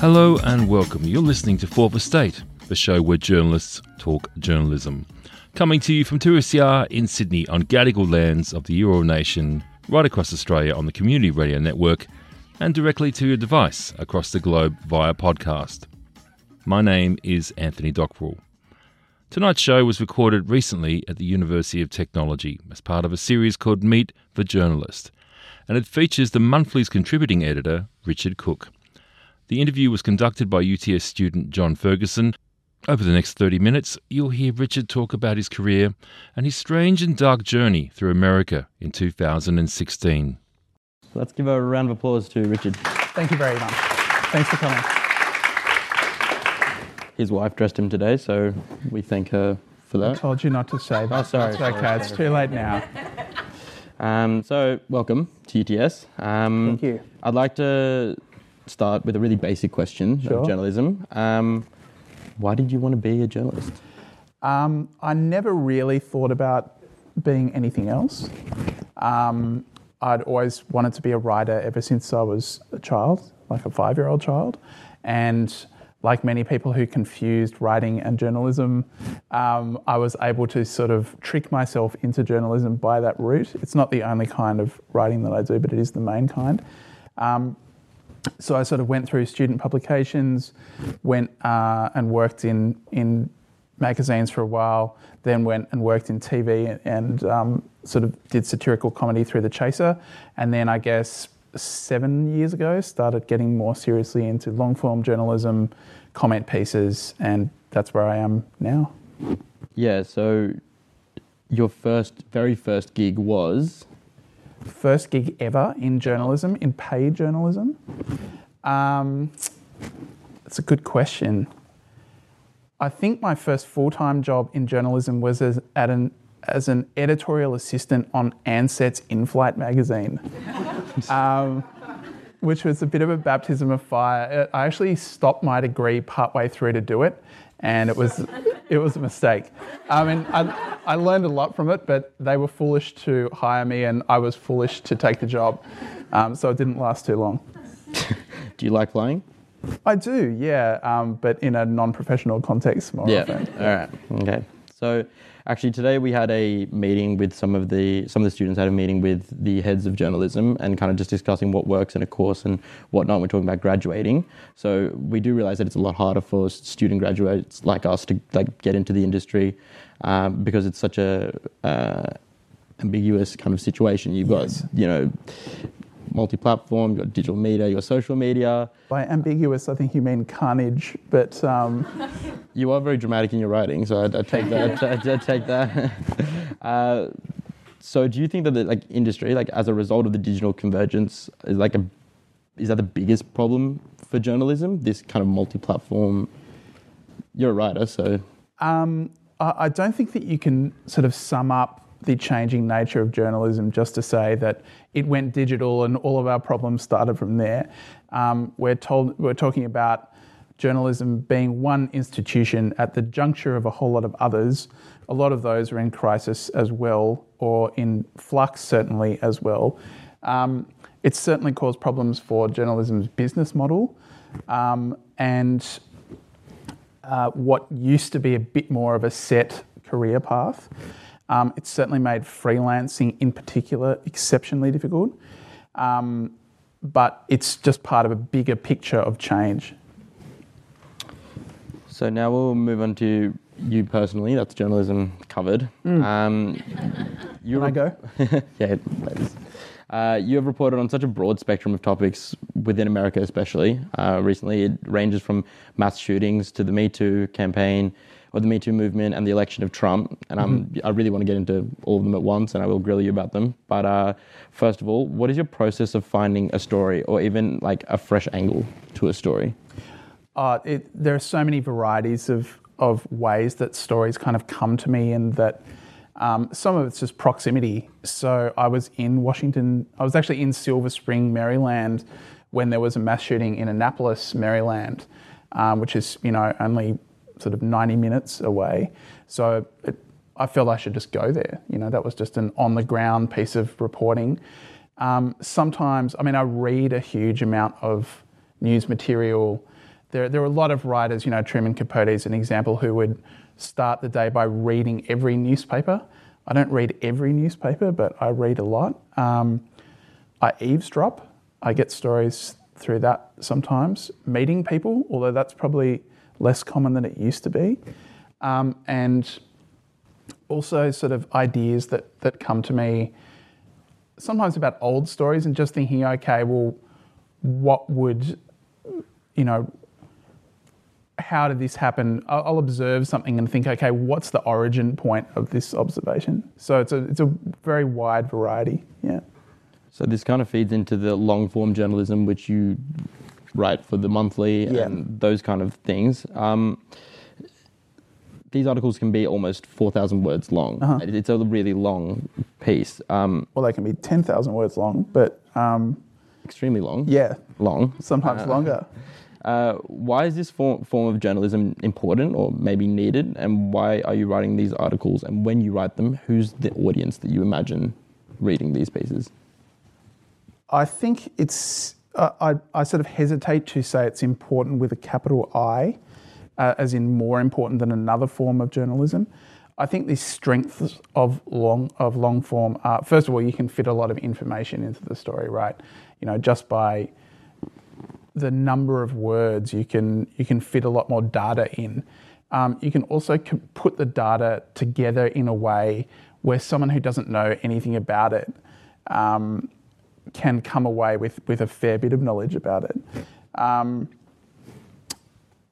Hello and welcome. You're listening to Fourth Estate, the show where journalists talk journalism. Coming to you from 2SER in Sydney on Gadigal lands of the Eora Nation, right across Australia on the Community Radio Network, and directly to your device across the globe via podcast. My name is Anthony Dockrell. Tonight's show was recorded recently at the University of Technology as part of a series called Meet the Journalist, and it features the monthly's contributing editor, Richard Cooke. The interview was conducted by UTS student John Ferguson. Over the next 30 minutes, you'll hear Richard talk about his career and his strange and dark journey through America in 2016. Let's give a round of applause to Richard. Thank you very much. Thanks for coming. His wife dressed him today, so we thank her for that. I told you not to say that. Oh, sorry, It's okay. sorry, it's too late now. Um, so, welcome to UTS. Um, Thank you. I'd like to start with a really basic question Sure. of journalism. Um, why did you want to be a journalist? Um, I never really thought about being anything else. Um, I'd always wanted to be a writer ever since I was a child, like a five year old child. And like many people who confused writing and journalism, um, I was able to sort of trick myself into journalism by that route. It's not the only kind of writing that I do, but it is the main kind. Um, so I sort of went through student publications, went uh, and worked in in magazines for a while, then went and worked in TV and um, sort of did satirical comedy through The Chaser, and then I guess seven years ago started getting more seriously into long form journalism, comment pieces, and that's where I am now. Yeah, so your first, very first gig was. First gig ever in journalism, in paid journalism. Um, that's a good question. I think my first full time job in journalism was as, at an, as an editorial assistant on Ansett's In Flight magazine, um, which was a bit of a baptism of fire. I actually stopped my degree partway through to do it, and it was, it was a mistake. I mean, I, I learned a lot from it, but they were foolish to hire me, and I was foolish to take the job. Um, so it didn't last too long. Do you like flying? I do, yeah, um, but in a non-professional context more Yeah. often. All right. Okay. So actually today we had a meeting with some of the some of the students had a meeting with the heads of journalism and kind of just discussing what works in a course and whatnot. We're talking about graduating. So we do realize that it's a lot harder for student graduates like us to like get into the industry um, because it's such a uh, ambiguous kind of situation. You've got Yes. you know multi-platform, you've got digital media, you've social media. By ambiguous, I think you mean carnage, but um, You are very dramatic in your writing, so I'd take that. I'd take that. Uh, so, do you think that the like industry, like as a result of the digital convergence, is like a is that the biggest problem for journalism? This kind of multi-platform. You're a writer, so um, I, I don't think that you can sort of sum up the changing nature of journalism just to say that it went digital and all of our problems started from there. Um, we're told we're talking about journalism being one institution at the juncture of a whole lot of others. A lot of those are in crisis as well, or in flux certainly as well. Um, it's certainly caused problems for journalism's business model, um, and uh, what used to be a bit more of a set career path. Um, it's certainly made freelancing in particular exceptionally difficult, um, but it's just part of a bigger picture of change. So now we'll move on to you personally. That's journalism covered. Um, you Can I go? yeah, please. Uh, you have reported on such a broad spectrum of topics within America, especially uh, recently. It ranges from mass shootings to the Me Too campaign, or the Me Too movement, and the election of Trump. And I'm, I really want to get into all of them at once, and I will grill you about them. But uh, first of all, what is your process of finding a story, or even like a fresh angle to a story? Uh, it, there are so many varieties of, of ways that stories kind of come to me, and that um, some of it's just proximity. So I was in Washington, I was actually in Silver Spring, Maryland, when there was a mass shooting in Annapolis, Maryland, um, which is, you know, only sort of 90 minutes away. So it, I felt I should just go there. You know, that was just an on the ground piece of reporting. Um, sometimes, I mean, I read a huge amount of news material. There, there are a lot of writers, you know, Truman Capote is an example, who would start the day by reading every newspaper. I don't read every newspaper, but I read a lot. Um, I eavesdrop. I get stories through that sometimes. Meeting people, although that's probably less common than it used to be. Um, and also sort of ideas that, that come to me sometimes about old stories and just thinking, okay, well, what would, you know, how did this happen? I'll, I'll observe something and think, okay, what's the origin point of this observation? So it's a, it's a very wide variety, yeah. So this kind of feeds into the long form journalism, which you write for the monthly Yeah. and those kind of things. Um, these articles can be almost 4,000 words long. Uh-huh. It's a really long piece, um, Well, they can be 10,000 words long, but um, extremely long. yeah, Long. sometimes longer. Uh, why is this form, form of journalism important or maybe needed? And why are you writing these articles? And when you write them, who's the audience that you imagine reading these pieces? I think it's, uh, I, I sort of hesitate to say it's important with a capital I, uh, as in more important than another form of journalism. I think the strengths of long of long form are first of all you can fit a lot of information into the story, right? You know, just by the number of words you can you can fit a lot more data in. Um, you can also put the data together in a way where someone who doesn't know anything about it um, can come away with with a fair bit of knowledge about it, um,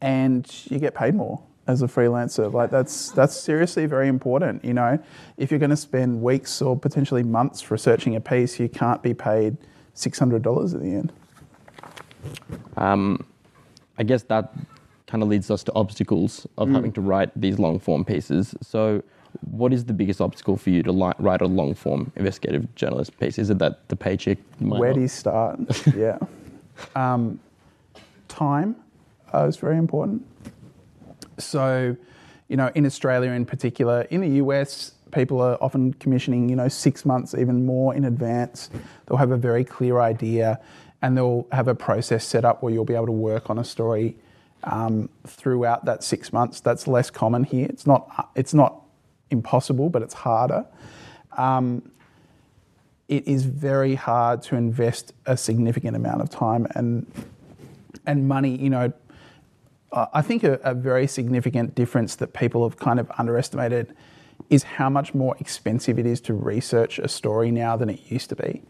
and you get paid more as a freelancer. Like that's that's seriously very important. You know, if you're going to spend weeks or potentially months researching a piece, you can't be paid six hundred dollars at the end. Um, I guess that kind of leads us to obstacles of having to write these long form pieces. So, what is the biggest obstacle for you to li- write a long form investigative journalist piece? Is it that the paycheck Where not- do you start? yeah. Um, time uh, is very important. So, you know, in Australia in particular, in the US, people are often commissioning, you know, six months, even more in advance. They'll have a very clear idea and they'll have a process set up where you'll be able to work on a story um, throughout that six months. That's less common here. It's not, it's not impossible, but it's harder. Um, it is very hard to invest a significant amount of time and and money. You know, I think a, a very significant difference that people have kind of underestimated is how much more expensive it is to research a story now than it used to be.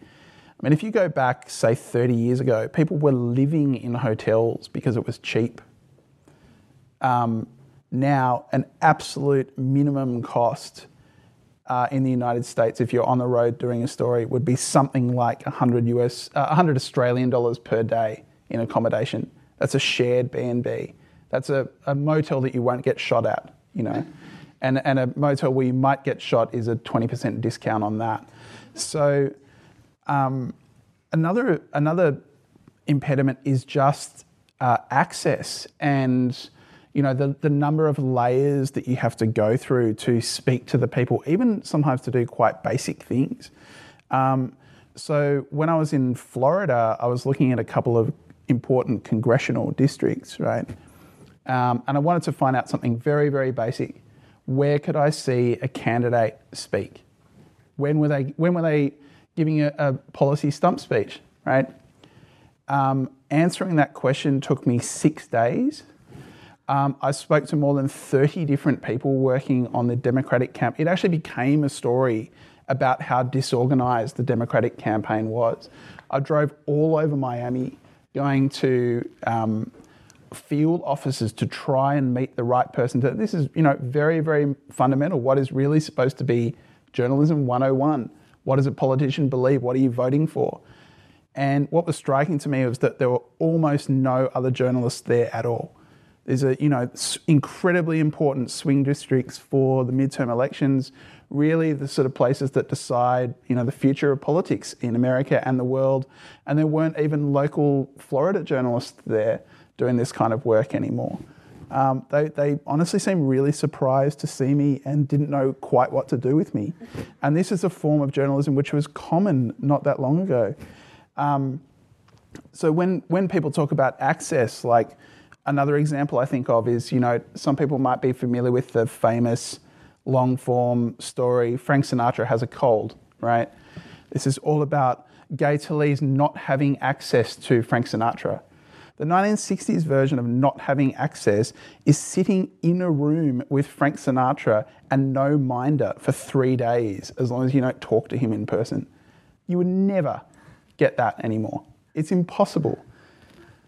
I mean, if you go back, say, 30 years ago, people were living in hotels because it was cheap. Um, now, an absolute minimum cost uh, in the United States, if you're on the road doing a story, would be something like 100 US, uh, 100 Australian dollars per day in accommodation. That's a shared B&B. That's a, a motel that you won't get shot at, you know. And, and a motel where you might get shot is a 20% discount on that. So um, another, another impediment is just uh, access and you know the, the number of layers that you have to go through to speak to the people even sometimes to do quite basic things. Um, so when i was in florida i was looking at a couple of important congressional districts right? Um, and i wanted to find out something very very basic. Where could i see a candidate speak? When were they when were they giving a, a policy stump speech right um, answering that question took me six days. Um, I spoke to more than 30 different people working on the Democratic camp. It actually became a story about how disorganized the Democratic campaign was. I drove all over Miami going to um, field offices to try and meet the right person. This is, you know, very, very fundamental. What is really supposed to be journalism 101? What does a politician believe? What are you voting for? And what was striking to me was that there were almost no other journalists there at all. These are, you know, incredibly important swing districts for the midterm elections, really the sort of places that decide, you know, the future of politics in America and the world. And there weren't even local Florida journalists there doing this kind of work anymore. Um, they, they honestly seemed really surprised to see me and didn't know quite what to do with me. And this is a form of journalism which was common not that long ago. Um, so when, when people talk about access, like another example I think of is, you know, some people might be familiar with the famous long form story, Frank Sinatra has a cold, right? This is all about Gay Talese not having access to Frank Sinatra. The 1960s version of not having access is sitting in a room with Frank Sinatra and no minder for three days, as long as you don't talk to him in person. You would never get that anymore. It's impossible.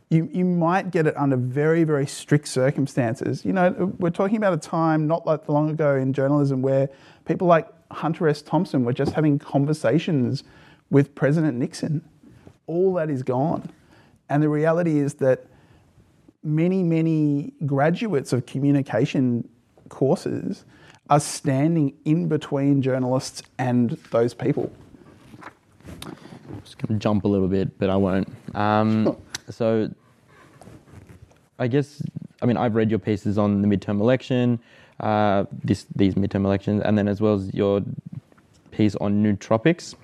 You, you might get it under very, very strict circumstances. You know, we're talking about a time not that long ago in journalism where people like Hunter S. Thompson were just having conversations with President Nixon. All that is gone. And the reality is that many, many graduates of communication courses are standing in between journalists and those people. I'm just going to jump a little bit, but I won't. Um, so, I guess, I mean, I've read your pieces on the midterm election, uh, this, these midterm elections, and then as well as your piece on nootropics,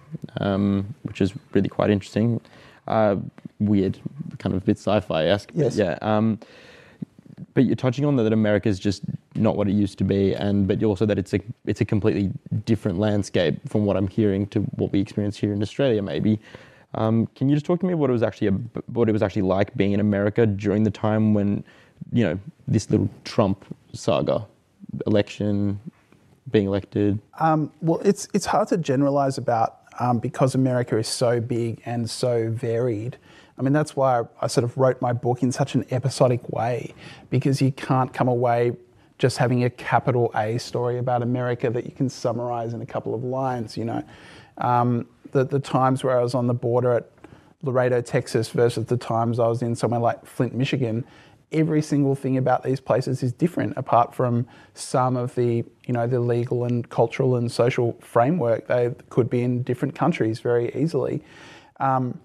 um, which is really quite interesting. Uh, weird, kind of a bit sci-fi esque. Yes. Yeah. Um, but you're touching on that, that America is just not what it used to be, and but also that it's a it's a completely different landscape from what I'm hearing to what we experience here in Australia. Maybe. Um, can you just talk to me what it was actually a, what it was actually like being in America during the time when you know this little Trump saga, election, being elected? Um, well, it's it's hard to generalize about um, because America is so big and so varied. I mean, that's why I, sort of wrote my book in such an episodic way, because you can't come away just having a capital A story about America that you can summarize in a couple of lines. You know, um, the the times where I was on the border at Laredo, Texas, versus the times I was in somewhere like Flint, Michigan. Every single thing about these places is different, apart from some of the, you know, the legal and cultural and social framework. They could be in different countries very easily. Um,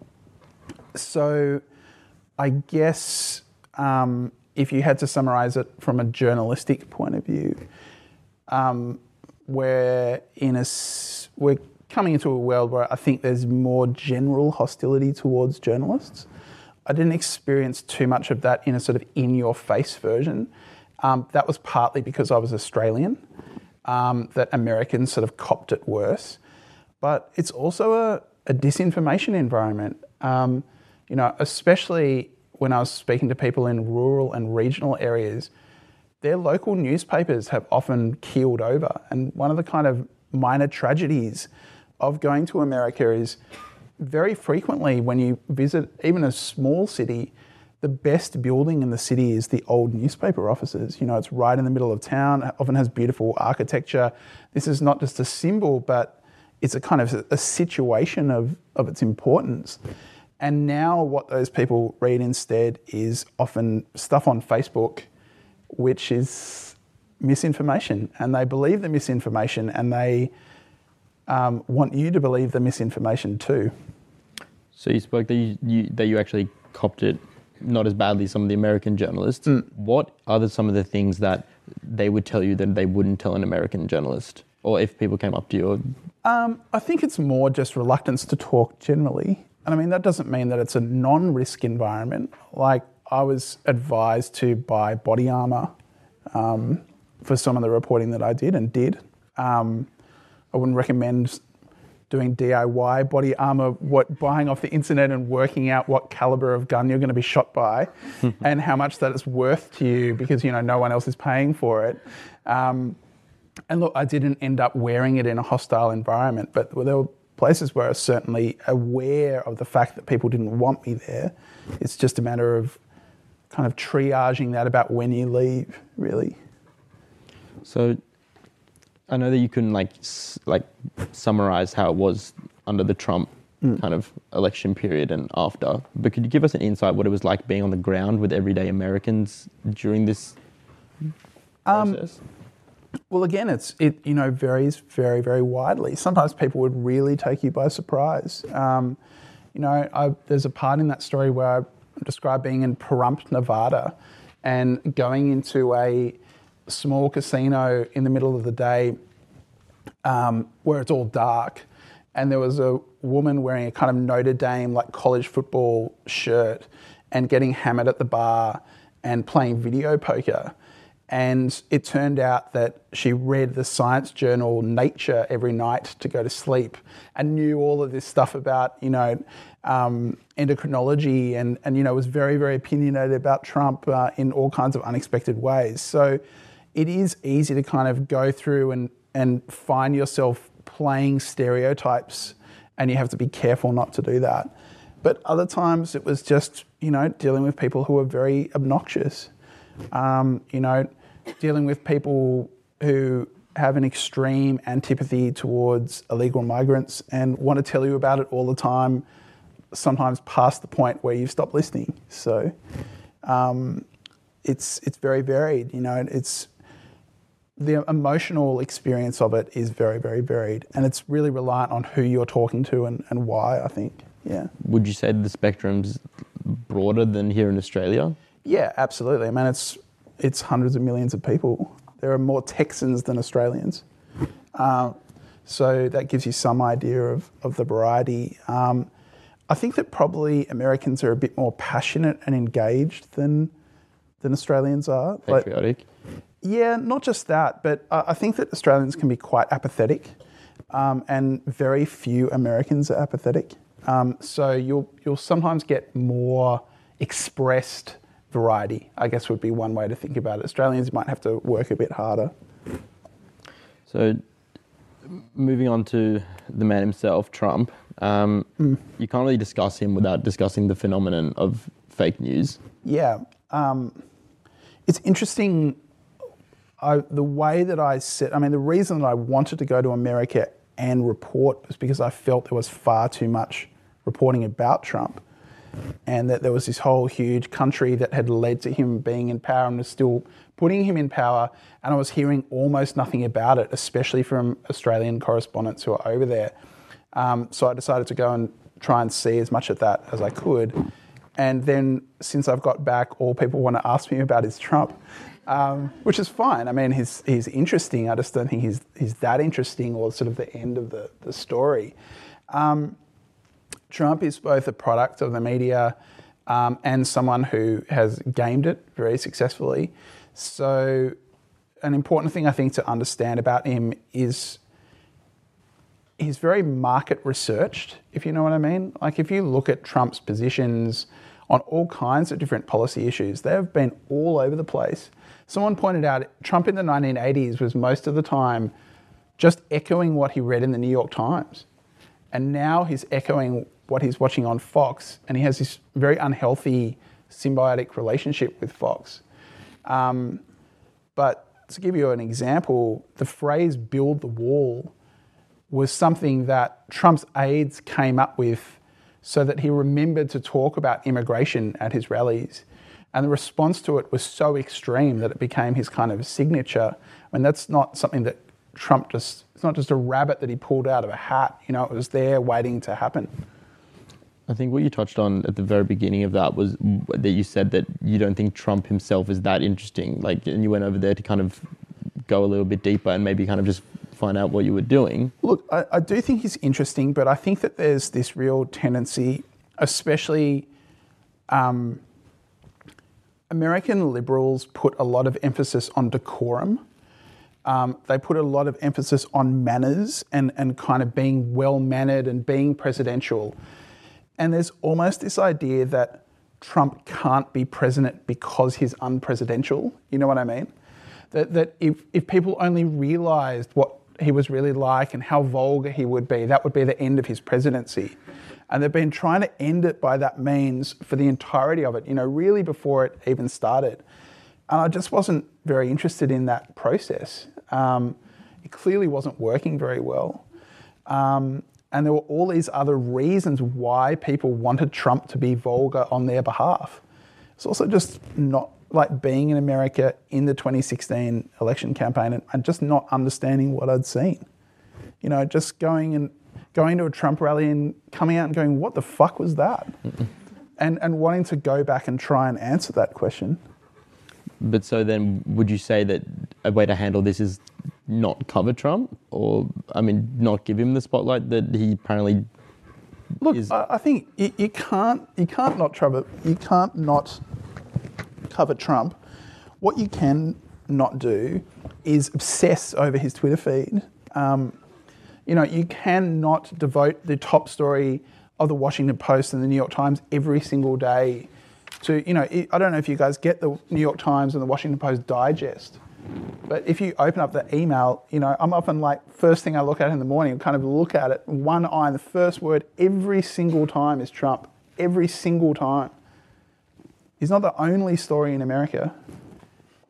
so, I guess um, if you had to summarize it from a journalistic point of view, um, we're in a we're coming into a world where I think there's more general hostility towards journalists. I didn't experience too much of that in a sort of in your face version. Um, that was partly because I was Australian, um, that Americans sort of copped it worse. But it's also a, a disinformation environment. Um, you know, especially when I was speaking to people in rural and regional areas, their local newspapers have often keeled over. And one of the kind of minor tragedies of going to America is very frequently when you visit even a small city, the best building in the city is the old newspaper offices. You know, it's right in the middle of town, often has beautiful architecture. This is not just a symbol, but it's a kind of a situation of, of its importance. And now, what those people read instead is often stuff on Facebook, which is misinformation. And they believe the misinformation and they um, want you to believe the misinformation too. So you spoke that you, you, that you actually copped it not as badly as some of the American journalists. Mm. What are the, some of the things that they would tell you that they wouldn't tell an American journalist? Or if people came up to you? Or... Um, I think it's more just reluctance to talk generally. And I mean, that doesn't mean that it's a non risk environment. Like, I was advised to buy body armor um, for some of the reporting that I did and did. Um, I wouldn't recommend doing DIY body armor, what buying off the internet and working out what caliber of gun you're going to be shot by, and how much that is worth to you because you know no one else is paying for it. Um, and look, I didn't end up wearing it in a hostile environment, but there were places where I was certainly aware of the fact that people didn't want me there. It's just a matter of kind of triaging that about when you leave, really. So I know that you couldn't like s- like summarize how it was under the Trump kind of election period and after, but could you give us an insight what it was like being on the ground with everyday Americans during this process? Well, again, it's it you know varies very very widely. Sometimes people would really take you by surprise. Um, you know, I, there's a part in that story where I describe being in Pahrump, Nevada, and going into a small casino in the middle of the day um, where it's all dark, and there was a woman wearing a kind of Notre Dame like college football shirt and getting hammered at the bar and playing video poker. And it turned out that she read the science journal Nature every night to go to sleep and knew all of this stuff about, you know, um, endocrinology and, and, you know, was very, very opinionated about Trump uh, in all kinds of unexpected ways. So it is easy to kind of go through and, and find yourself playing stereotypes, and you have to be careful not to do that. But other times it was just, you know, dealing with people who are very obnoxious. Um, you know, dealing with people who have an extreme antipathy towards illegal migrants and want to tell you about it all the time, sometimes past the point where you've stopped listening. So um, it's it's very varied. You know, it's the emotional experience of it is very very varied, and it's really reliant on who you're talking to and, and why. I think. Yeah. Would you say the spectrum's broader than here in Australia? Yeah, absolutely. I mean, it's it's hundreds of millions of people. There are more Texans than Australians, uh, so that gives you some idea of of the variety. Um, I think that probably Americans are a bit more passionate and engaged than than Australians are. Patriotic. Yeah, not just that, but I think that Australians can be quite apathetic, um, and very few Americans are apathetic. Um, so you'll you'll sometimes get more expressed variety. I guess would be one way to think about it. Australians might have to work a bit harder. So, moving on to the man himself, Trump. Um, You can't really discuss him without discussing the phenomenon of fake news. Yeah, um, it's interesting. I, the way that I said, I mean, the reason that I wanted to go to America and report was because I felt there was far too much reporting about Trump, and that there was this whole huge country that had led to him being in power and was still putting him in power, and I was hearing almost nothing about it, especially from Australian correspondents who are over there. Um, so I decided to go and try and see as much of that as I could. And then since I've got back, all people want to ask me about is Trump, um, which is fine. I mean, he's, he's interesting. I just don't think he's, he's that interesting or sort of the end of the, the story. Um, Trump is both a product of the media um, and someone who has gamed it very successfully. So, an important thing I think to understand about him is he's very market researched, if you know what I mean. Like, if you look at Trump's positions on all kinds of different policy issues, they've been all over the place. Someone pointed out Trump in the 1980s was most of the time just echoing what he read in the New York Times. And now he's echoing what he's watching on Fox, and he has this very unhealthy symbiotic relationship with Fox. Um, but to give you an example, the phrase build the wall was something that Trump's aides came up with so that he remembered to talk about immigration at his rallies. And the response to it was so extreme that it became his kind of signature. I mean, that's not something that Trump just, it's not just a rabbit that he pulled out of a hat, you know, it was there waiting to happen. I think what you touched on at the very beginning of that was that you said that you don't think Trump himself is that interesting. Like, and you went over there to kind of go a little bit deeper and maybe kind of just find out what you were doing. Look, I, I do think he's interesting, but I think that there's this real tendency, especially um, American liberals put a lot of emphasis on decorum. Um, they put a lot of emphasis on manners and, and kind of being well mannered and being presidential. And there's almost this idea that Trump can't be president because he's unpresidential. You know what I mean? That, that if, if people only realised what he was really like and how vulgar he would be, that would be the end of his presidency. And they've been trying to end it by that means for the entirety of it, you know, really before it even started. And I just wasn't very interested in that process. Um, it clearly wasn't working very well. Um, and there were all these other reasons why people wanted Trump to be vulgar on their behalf. It's also just not like being in America in the 2016 election campaign and, and just not understanding what I'd seen. You know, just going and going to a Trump rally and coming out and going, what the fuck was that? and, and wanting to go back and try and answer that question. But so then, would you say that a way to handle this is not cover Trump, or I mean, not give him the spotlight that he apparently Look, is? I, I think you, you can't you can't not cover you can't not cover Trump. What you can not do is obsess over his Twitter feed. Um, you know, you cannot devote the top story of the Washington Post and the New York Times every single day to, you know, I don't know if you guys get the New York Times and the Washington Post digest, but if you open up the email, you know, I'm often like, first thing I look at in the morning, kind of look at it, one eye, and the first word every single time is Trump. Every single time. He's not the only story in America.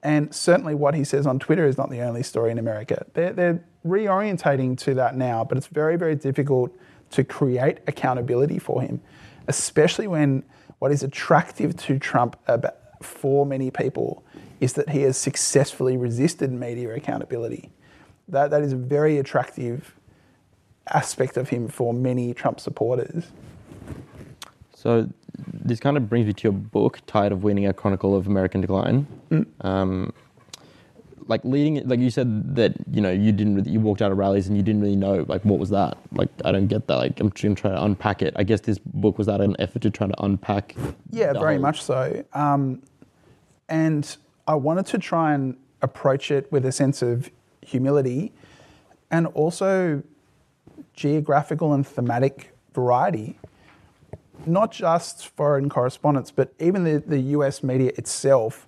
And certainly what he says on Twitter is not the only story in America. They're, they're reorientating to that now, but it's very, very difficult to create accountability for him, especially when what is attractive to Trump for many people is that he has successfully resisted media accountability. That, that is a very attractive aspect of him for many Trump supporters. So this kind of brings me to your book, "Tired of Winning: A Chronicle of American Decline." Um, like leading, like you said that you know you didn't you walked out of rallies and you didn't really know like what was that. Like I don't get that. Like I'm trying to unpack it. I guess this book was that an effort to try to unpack. Yeah, very whole- much so. Um, and I wanted to try and approach it with a sense of humility and also geographical and thematic variety. Not just foreign correspondence, but even the, the US media itself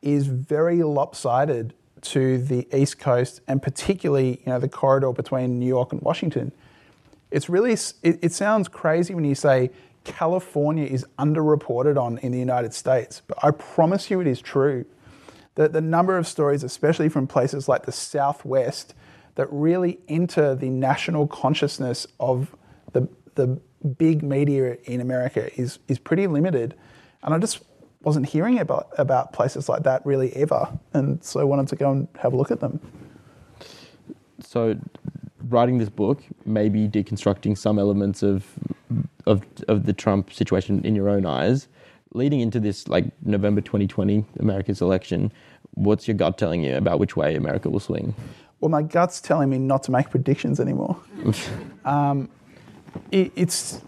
is very lopsided to the East Coast and particularly you know, the corridor between New York and Washington. It's really, it, it sounds crazy when you say California is underreported on in the United States, but I promise you it is true. The, the number of stories, especially from places like the Southwest, that really enter the national consciousness of the, the big media in America is, is pretty limited. And I just wasn't hearing about, about places like that really ever. And so I wanted to go and have a look at them. So writing this book, maybe deconstructing some elements of of of the Trump situation in your own eyes, leading into this like November 2020 America's election. What's your gut telling you about which way America will swing? Well, my gut's telling me not to make predictions anymore. um, it, it's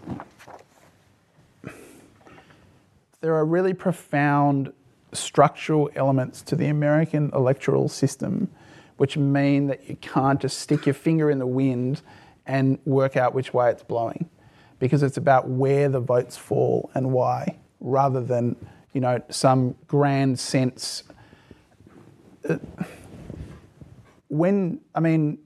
there are really profound structural elements to the American electoral system, which mean that you can't just stick your finger in the wind and work out which way it's blowing, because it's about where the votes fall and why, rather than you know some grand sense. Uh, when I mean,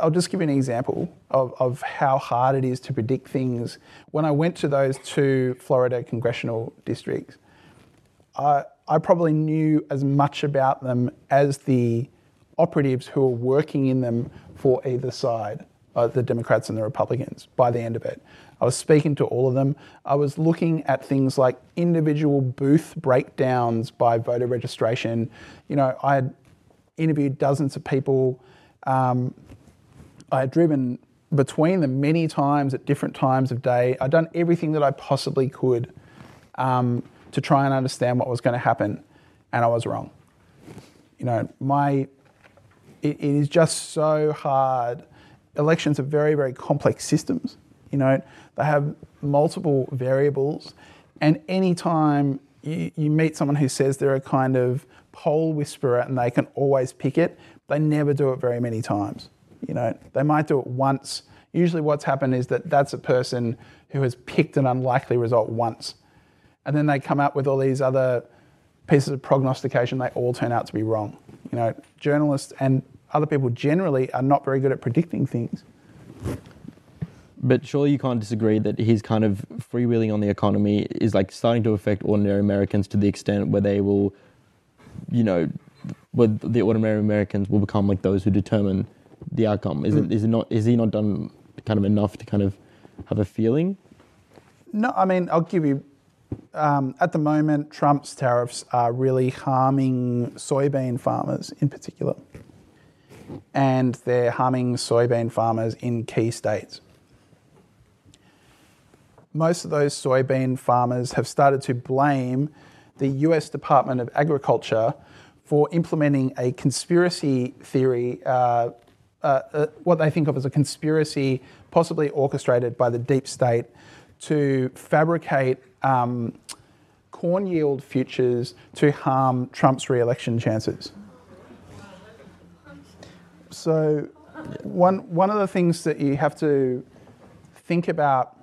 I'll just give you an example of, of how hard it is to predict things. When I went to those two Florida congressional districts, I, I probably knew as much about them as the operatives who were working in them for either side, uh, the Democrats and the Republicans, by the end of it. I was speaking to all of them. I was looking at things like individual booth breakdowns by voter registration. You know, I had interviewed dozens of people. Um, I had driven between them many times at different times of day. I'd done everything that I possibly could um, to try and understand what was going to happen, and I was wrong. You know, my it, it is just so hard. Elections are very, very complex systems. You know, they have multiple variables, and anytime you, you meet someone who says they're a kind of poll whisperer and they can always pick it, they never do it very many times. You know, they might do it once. Usually, what's happened is that that's a person who has picked an unlikely result once, and then they come up with all these other pieces of prognostication. They all turn out to be wrong. You know, journalists and other people generally are not very good at predicting things. But surely you can't disagree that his kind of freewheeling on the economy is like starting to affect ordinary Americans to the extent where they will, you know, where the ordinary Americans will become like those who determine the outcome. Is it? Is it not? Is he not done kind of enough to kind of have a feeling? No, I mean, I'll give you. Um, at the moment, Trump's tariffs are really harming soybean farmers in particular. And they're harming soybean farmers in key states. Most of those soybean farmers have started to blame the US Department of Agriculture for implementing a conspiracy theory, uh, uh, uh, what they think of as a conspiracy possibly orchestrated by the deep state to fabricate um, corn yield futures to harm Trump's re election chances. So, one, one of the things that you have to think about.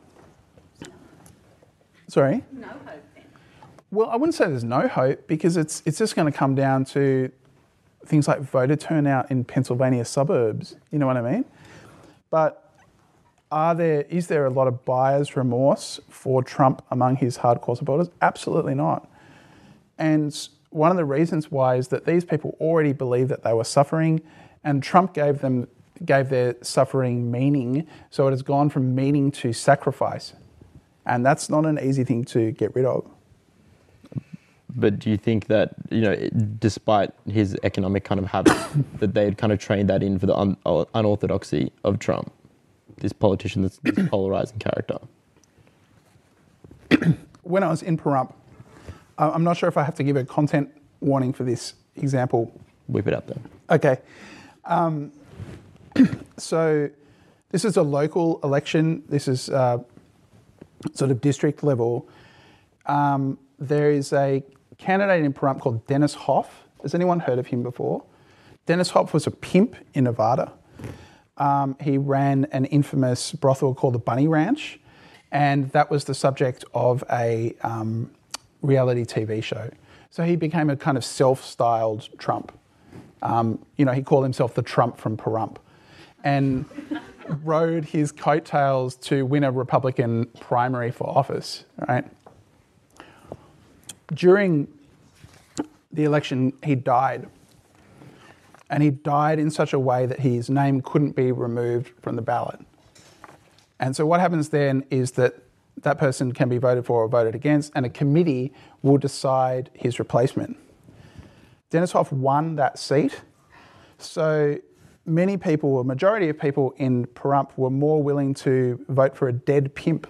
Sorry? No hope then. Well, I wouldn't say there's no hope because it's, it's just going to come down to things like voter turnout in Pennsylvania suburbs. You know what I mean? But are there is there a lot of buyer's remorse for Trump among his hardcore supporters? Absolutely not. And one of the reasons why is that these people already believe that they were suffering, and Trump gave them gave their suffering meaning. So it has gone from meaning to sacrifice, and that's not an easy thing to get rid of. But do you think that you know, despite his economic kind of habits, that they had kind of trained that in for the un- unorthodoxy of Trump? this politician, this, this polarizing character? when I was in Pahrump, I'm not sure if I have to give a content warning for this example. Whip it up there. Okay. Um, so this is a local election. This is uh, sort of district level. Um, there is a candidate in Pahrump called Dennis Hof. Has anyone heard of him before? Dennis Hof was a pimp in Nevada um, he ran an infamous brothel called the Bunny Ranch, and that was the subject of a um, reality TV show. So he became a kind of self-styled Trump. Um, you know, he called himself the Trump from Pahrump, and rode his coattails to win a Republican primary for office. Right. During the election, he died and he died in such a way that his name couldn't be removed from the ballot. And so what happens then is that that person can be voted for or voted against, and a committee will decide his replacement. Dennis Hof won that seat, so many people, a majority of people in Pahrump, were more willing to vote for a dead pimp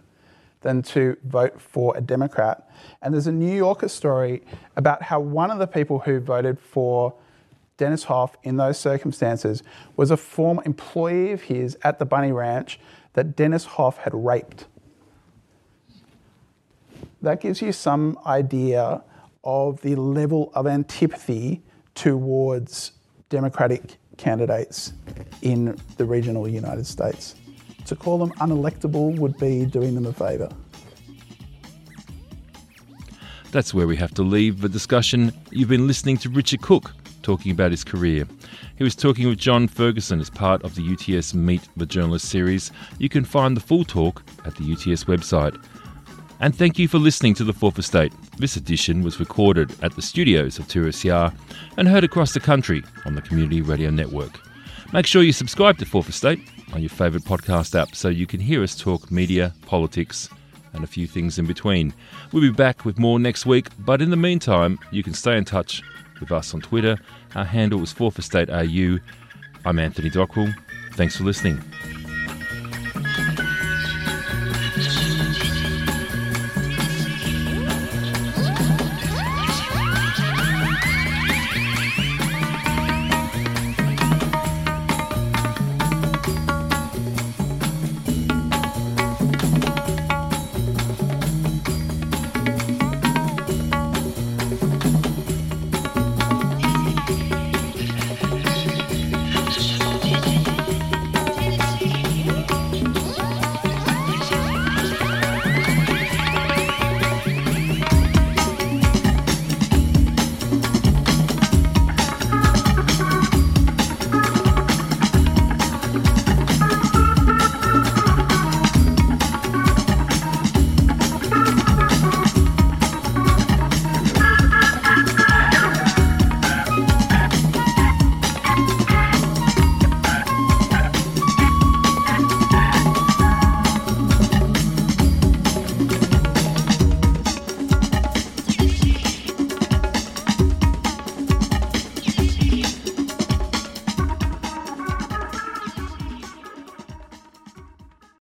than to vote for a Democrat. And there's a New Yorker story about how one of the people who voted for Dennis Hof, in those circumstances, was a former employee of his at the Bunny Ranch that Dennis Hof had raped. That gives you some idea of the level of antipathy towards Democratic candidates in the regional United States. To call them unelectable would be doing them a favour. That's where we have to leave the discussion. You've been listening to Richard Cooke talking about his career. He was talking with John Ferguson as part of the UTS Meet the Journalist series. You can find the full talk at the UTS website. And thank you for listening to The Fourth Estate. This edition was recorded at the studios of 2SER and heard across the country on the Community Radio Network. Make sure you subscribe to Fourth Estate on your favourite podcast app so you can hear us talk media, politics, and a few things in between. We'll be back with more next week, but in the meantime, you can stay in touch with us on Twitter. Our handle is Fourth Estate AU. I'm Anthony Dockrell. Thanks for listening.